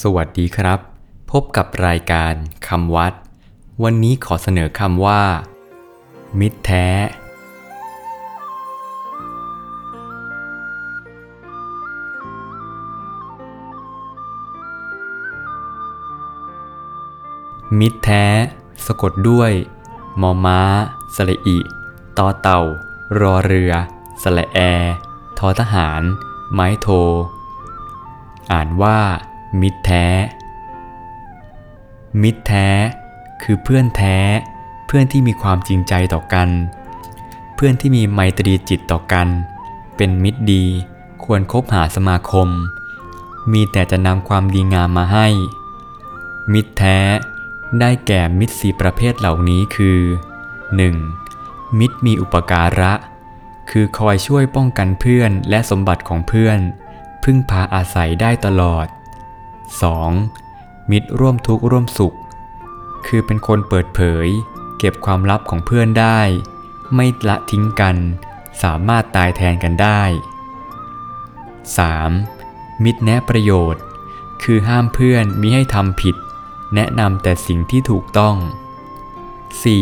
สวัสดีครับ พบกับรายการคำวัด วันนี้ขอเสนอคำว่า มิตรแท้ มิตรแท้ สะกดด้วย มอม้าสระอิต่อเต่า รอเรือสระแอ ทอทหาร ไม้โท อ่านว่า มิตรแท้ มิตรแท้ คือเพื่อนแท้ เพื่อนที่มีความจริงใจต่อกัน เพื่อนที่มีไมตรีจิตต่อกัน เป็นมิตรดี ควรคบหาสมาคม มีแต่จะนำความดีงามมาให้ มิตรแท้ ได้แก่มิตรสีประเภทเหล่านี้คือ 1. มิตรมีอุปการะ คือคอยช่วยป้องกันเพื่อนและสมบัติของเพื่อน พึ่งพาอาศัยได้ตลอด 2. มิตรร่วมทุกข์ร่วมสุข คือเป็นคนเปิดเผย เก็บความลับของเพื่อนได้ ไม่ละทิ้งกัน สามารถตายแทนกันได้ 3. มิตรแนะประโยชน์ คือห้ามเพื่อนมิให้ทำผิด แนะนำแต่สิ่งที่ถูกต้อง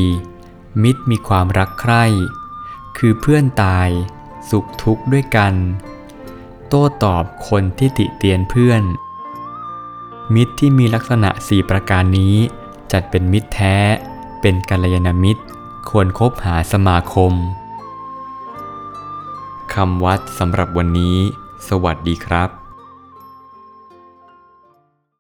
4. มิตรมีความรักใคร่ คือเพื่อนตาย สุขทุกข์ด้วยกัน โต้ตอบคนที่ติเตียนเพื่อน มิตรที่มีลักษณะสี่ประการนี้ จัดเป็นมิตรแท้ เป็นกัลยาณมิตร ควรคบหาสมาคมคำวัดสำหรับวันนี้ สวัสดีครับ